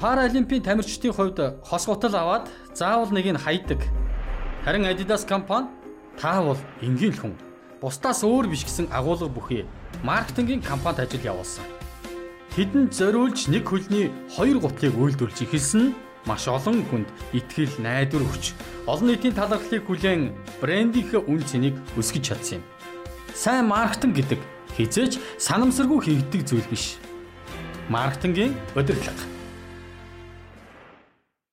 Паралимпийн тамирчдын хувьд хос гутал аваад заавал нэг нь хайдаг. Харин Adidas компани та бол энгийн хүн. Бусдаас өөр биш гэсэн агуулга бүхий маркетингийн компанид ажил явуулсан. Тэдэнд зориулж нэг хөлний хоёр гутлыг үйлдвэрлэж эхэлсэн нь маш олон хүнд итгэл найдвар өгч олон нийтийн талархлыг хүлээн брендийнхээ үн цэнийг өсгөж чадсан юм. Сайн маркетинг гэдэг хизээч санамсаргүй хийгддэг зүйл биш. Маркетингийн удирдлага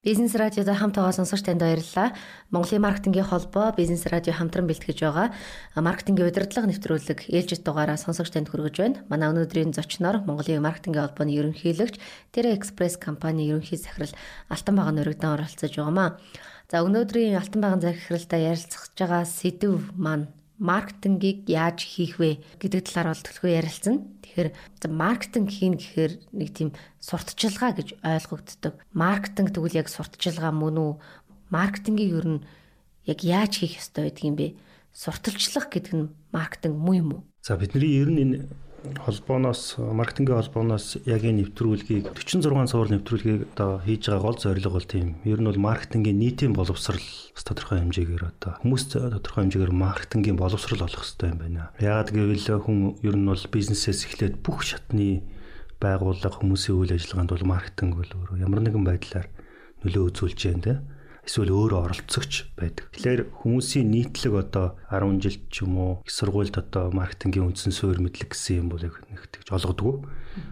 Бизнес радиод хамт байгаа сонсогч танд баярлалаа. Монголын маркетингийн холбоо Бизнес радио хамтран бэлтгэж байгаа маркетингийн удирдлага нэвтрүүлэг ээлжид дугаараа сонсогч танд хүргэж байна. Манай өнөөдрийн зочноор Монголын маркетингийн холбооны ерөнхийлөгч Тэра Экспресс компани ерөнхий захирал Алтан багаан өргөдөн оролцож байгаамаа. За өнөөдрийн Алтан багаан захиралтай ярилцах байгаа сэдв маань маркетингийг яаж хийх вэ гэдэг талаар бол төлхөө ярилцсан. Тэгэхээр маркетинг хийн гэхээр нэг тийм сурталчилгаа гэж ойлгогддог. Маркетинг тэгвэл яг сурталчилгаа мөн үү? Маркетингийг ер нь яг яаж хийх ёстой байдг юм бэ? Сурталчлах гэдэг нь маркетинг муу юм уу? За бидний ер нь энэ холбооноос маркетингийн холбооноос яг энэ нэвтрүүлгийг 46 цуврал нэвтрүүлгийг одоо хийж байгаа гол зорилго бол тийм. Ер нь бол маркетингийн нийтийн боловсрал тодорхой хэмжээгээр одоо хүмүүст тодорхой хэмжээгээр маркетингийн боловсрал олох хэрэгтэй юм байна. Яагаад гэвэл хүн ер нь бол бизнесээс эхлээд бүх шатны байгууллага хүмүүсийн үйл ажиллагаанд бол маркетинг бол ямар нэгэн байдлаар нөлөө үзүүлж байна те эсвэл өөрөө оролцогч байдаг. Тэгэхээр хүмүүсийн нийтлэг одоо 10 жил ч юм уу их сургуульд одоо маркетингийн үндсэн суурь мэдлэг гэсэн юм бол их тэгж олгодгоо.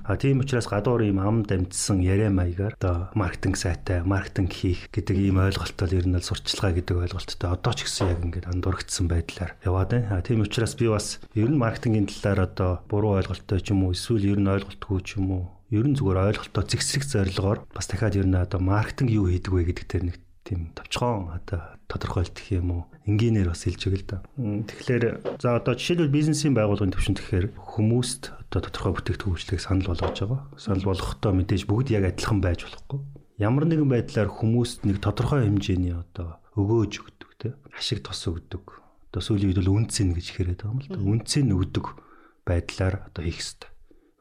А тийм учраас гадуур ийм ам дамжсан яриа маягаар одоо маркетинг сайтай, маркетинг хийх гэдэг ийм ойлголтол ер нь л сурчлагаа гэдэг ойлголттой одоо ч гэсэн яг ингээд андуурагдсан байдлаар яваад байна. А тийм учраас би бас ер нь маркетингийн талаар одоо буруу ойлголттой ч юм уу эсвэл ер нь ойлголтгүй ч юм уу ер нь зүгээр ойлголтоо зэгсрэх зорилгоор бас дахиад ер нь одоо маркетинг юу хийдэг вэ гэдэг дээр нэг тийм товчхон одоо тодорхойлт гэх юм уу энгийнээр бас хэлж байгаа л да. Тэгэхээр за одоо жишээлбэл бизнесийн байгууллагын төвшөнд тэгэхээр хүмүүст одоо тодорхой бүтээгдэхүүн үйлчлэгийг санал болгож байгаа. Санал болгохдоо мэдээж бүгд яг адилхан байж болохгүй. Ямар нэгэн байдлаар хүмүүст нэг тодорхой хэмжээний одоо өгөөж өгдөг те ашиг тос өгдөг. Одоо сүүлийн үед бол үнцэн гэж хэлээд байгаа юм л да. Үнцэн өгдөг байдлаар одоо хийх хэрэгтэй.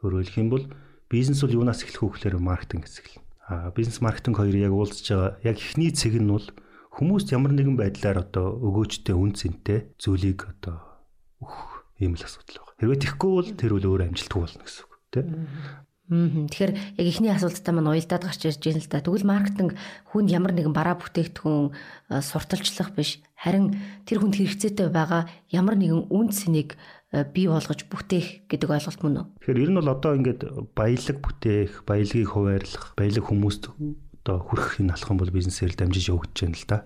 Өөрөөр хэлэх юм бол бизнес бол юунаас эхлэх вэ гэхээр маркетинг хэсэг л бизнес маркетинг хоёр яг уулзж байгаа яг эхний цэг нь бол хүмүүст ямар нэгэн байдлаар одоо өгөөжтэй үн цэнтэй зүйлийг одоо өгөх ийм л асуудал байна. Хэрвээ тэгхгүй бол тэр үл өөр амжилтгүй болно гэсэн үг тийм. Тэгэхээр яг эхний асуултаа маань уялдаад гарч ирж байна л да. Тэгвэл маркетинг хүнд ямар нэгэн бараа бүтээгдэхүүн сурталчлах биш. Харин тэр хүнд хэрэгцээтэй байгаа ямар нэгэн үн цэнийг бий болгож бүтээх гэдэг ойлголт мөн үү? Тэгэхээр ер нь бол одоо ингээд баялаг бүтээх, баялагийг хуваарлах, баялаг хүмүүст одоо хүрэх энэ алхам бол бизнесээр л дамжиж явагдаж байна л да.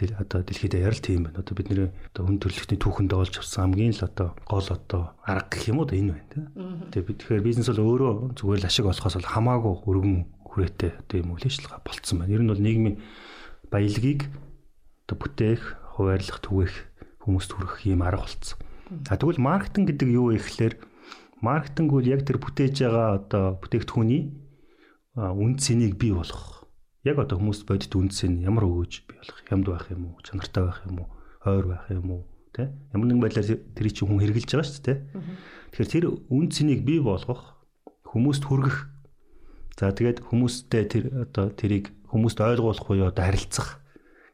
Тэгэл одоо дэлхийд яар л тийм байна. Одоо бидний одоо хүн төрөлхтний түүхэнд олж авсан хамгийн л одоо гол одоо арга гэх юм уу энэ байна. Тэгээ бид тэгэхээр бизнес бол өөрөө зүгээр л ашиг олохоос бол хамаагүй өргөн хүрээтэй одоо юм ажиллагаа болцсон байна. Ер нь бол нийгмийн баялагийг одоо бүтээх, хуваарлах, түгээх хүмүүст хүрэх ийм арга болцсон. А тэгвэл маркетинг гэдэг юу вэ гэхээр маркетинг бол яг тэр бүтээж байгаа одоо бүтээгдэхүүний үн цэнийг бий болгох. Яг одоо хүмүүст бодит үн цэн ямар өгөөж бий болох, хямд байх юм уу, чанартай байх юм уу, ойр байх юм уу, тэ? Ямар нэгэн байдлаар тэрийг чи хүн хэрэгжилж байгаа шүү дээ, тэ? Тэгэхээр тэр үн цэнийг бий болгох, хүмүүст хүргэх. За тэгээд хүмүүстэй тэр одоо тэрийг хүмүүст ойлгуулах буюу одоо харилцах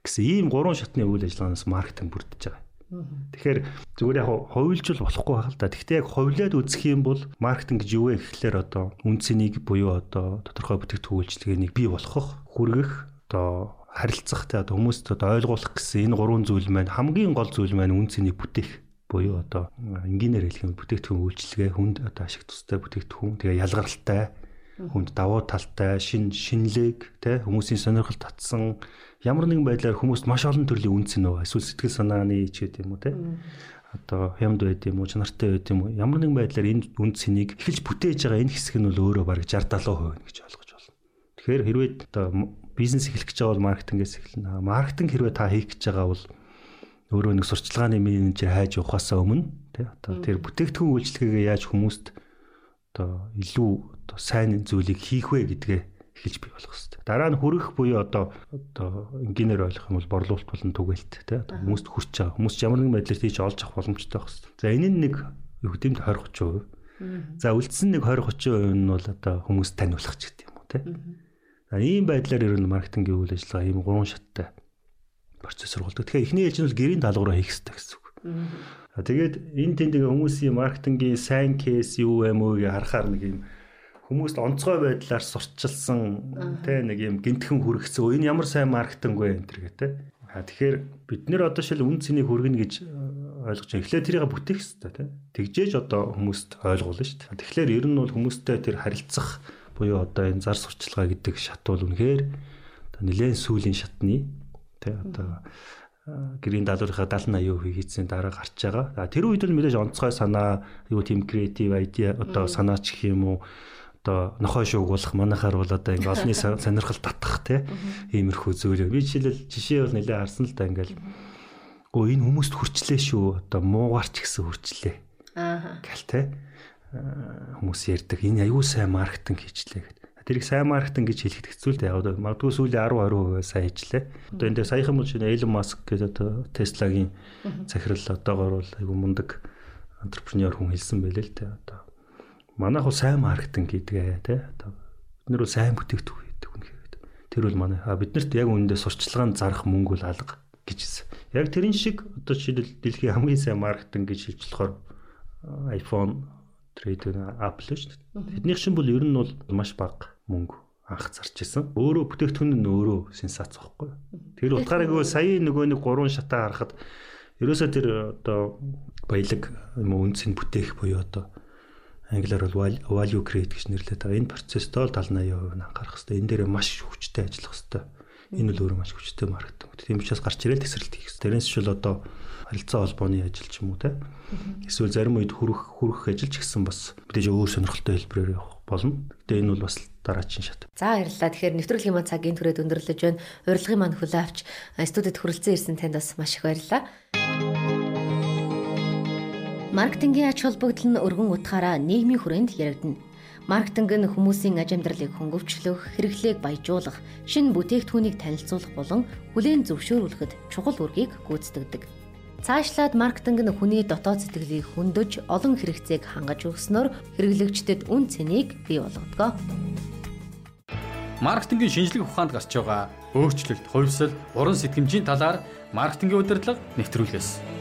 гэсэн ийм гурван шатны үйл ажиллагаанаас маркетинг бүрдэж байгаа. Тэгэхээр зүгээр яг хувилжул болохгүй байх л да. Гэхдээ яг хувлаад үзэх юм бол маркетинг гэж юу вэ гэхлээр одоо үнцнийг буюу одоо тодорхой бүтээгдэхүүн үйлчилгээнийг бий болгох, хүргэх, одоо харилцах те одоо хүмүүст одоо ойлгуулах гэсэн энэ гурван зүйл маань хамгийн гол зүйл маань үнцнийг бүтээх буюу одоо энгийнээр хэлэх юм бүтээгдэхүүн үйлчилгээ хүнд одоо ашиг тустай бүтээгдэхүүн тэгээ ялгаралтай хүнд давуу талтай шин шинэлэг те хүмүүсийн сонирхол татсан. Ямар нэгэн байдлаар хүмүүст маш олон төрлийн үнц нөө эсвэл сэтгэл санааны ч гэдэг юм уу те одоо хямд байд юм уу чанартай байд юм уу? Ямар нэгэн байдлаар энэ үнц цэнийг эхэлж бүтээж байгаа энэ хэсэг нь бол өөрөө бараг 60 70% гэж ойлгож байна. Тэгэхээр хэрвээ одоо бизнес эхлэх гэж байгаа бол маркетингээс эхэлнэ. Маркетинг хэрвээ та хийх гэж байгаа бол өөрөө нэг сурчлагын менежер хайж явахаасаа өмнө тий одоо тэр бүтээгдэхүүн үйлчлэгээ яаж хүмүүст одоо илүү одоо сайн зүйлийг хийх вэ гэдгээ эхэлж бий болох хэрэгтэй. Дараа нь хүрэх буюу одоо одоо инженеэр ойлгох юм бол борлуулалт болон түгээлт тий одоо хүмүүст хүрч байгаа. Хүмүүс ямар нэгэн байдлаар тийч олж авах боломжтой байх хэрэгтэй. За энэ нь нэг юу гэдэг нь 20 30%. За үлдсэн нэг 20 30% нь бол одоо хүмүүс таниулах ч гэдэг юм уу тий. Ийм байдлаар ер нь маркетингийн үйл ажиллагаа ийм гурван шаттай процесс сургалдаг. Тэгэхээр эхний ээлж нь бол гэрийн даалгавраа хийх хэрэгтэй гэсэн үг. Тэгээд энэ тэндэг хүмүүсийн маркетингийн сайн кейс юу вэ мөө гэж харахаар нэг юм хүмүүст онцгой байдлаар сурчилсан тэ нэг юм гинтхэн хүргэсэн. Энэ ямар сайн маркетинг вэ энэ төр гэдэг. А тэгэхээр бид нэр одоо шил үн цэнийг хүргэнэ гэж ойлгож байна. Эхлээд тэрийг бүтээх хэрэгтэй тийм. Тэгжээж одоо хүмүүст ойлгуулна шүү дээ. Тэгэхээр ер нь бол хүмүүстэй тэр харилцах буюу одоо энэ зар сурчилгаа гэдэг шат бол үнэхээр одоо нэлээд сүүлийн шатны тий одоо гэрийн даалгаврынхаа 70 80% хийцэн дараа гарч байгаа. Тэр үед л мэдээж онцгой санаа, юу тийм креатив айдиа одоо санаач гэх юм уу одоо нохой шууг болох манахаар бол одоо ингээ олонний сонирхол татах тий иймэрхүү зүйл. Би жишээлбэл жишээ бол нэлээд харсан л да ингээл Өө энэ хүмүүст хүрчлээ шүү. Одоо муугаарч гэсэн хүрчлээ. Аа. Гэл те. Хүмүүс ярьдаг. Энэ аюу сайн маркетинг хийчлээ. Тэрийг сайн маркетинг гэж хэлэхэд хэцүү л дээ. Одоо магадгүй сүүлийн 10 20% сайн хийжлээ. Одоо энэ дээр саяхан мөн шинэ Elon Musk гэдэг одоо Tesla-гийн захирал одоогоор бол аюу мундаг антрепренер хүн хэлсэн байлээ л дээ. Одоо манайх бол сайн маркетинг гэдэг те. Одоо бид нар бол сайн бүтээгдэхүүн хийдэг хүн хэрэг. Тэр бол манай биднэрт яг үүндээ сурчлагын зарах мөнгө бол алга гэж яг тэрэн шиг одоо жишээлбэл дэлхийн хамгийн сайн маркетинг гэж хэлж болохоор iPhone трейд Apple шүү дээ. Тэднийх шин бол ер нь бол маш бага мөнгө анх зарч исэн. Өөрөө бүтээгдэхүүн нь өөрөө сенсац واخхой. Тэр утгаараа нөгөө сая нөгөө нэг гурван шатаа харахад ерөөсөө тэр одоо баялаг юм уу үнцэн бүтээх буюу одоо англиар бол value create гэж нэрлэдэг. Энэ процесс тоол 70-80% нь анхаарах хэрэгтэй. Энэ дээр маш хүчтэй ажиллах хэрэгтэй. Энэ бол өөрөө маш хүчтэй маркетинг. Тийм учраас гарч ирээл тесрэлт хийх хэрэгтэй. Тэрнээс шил одоо харилцаа холбооны ажил ч юм уу те. Эсвэл зарим үед хүрэх хүрэх ажил ч гэсэн бас мэдээж өөр сонирхолтой хэлбэрээр явах болно. Гэтэ энэ бол бас дараагийн шат. За баярлалаа. Тэгэхээр нэвтрүүлгийн маань цагийн түрээд өндөрлөж байна. Урилгын маань хүлээ авч студид хүрэлцэн ирсэн танд бас маш их баярлалаа. Маркетингийн ач холбогдол нь өргөн утгаараа нийгмийн хүрээнд яригдана. Маркетинг нь хүмүүсийн аж амьдралыг хөнгөвчлөх, хэрэглээг баяжуулах, шинэ бүтээгдэхүүнийг танилцуулах болон хүлээн зөвшөөрүүлэхэд чухал үргийг гүйцэтгэдэг. Цаашлаад маркетинг нь хүний дотоод сэтгэлийг хөндөж, олон хэрэгцээг хангаж өгснөөр хэрэглэгчдэд үн цэнийг бий болгодог. Маркетингийн шинжлэх ухаанд гарч байгаа өөрчлөлт, хувьсэл, уран сэтгэмжийн талаар маркетингийн удирдлага нэвтрүүлгээс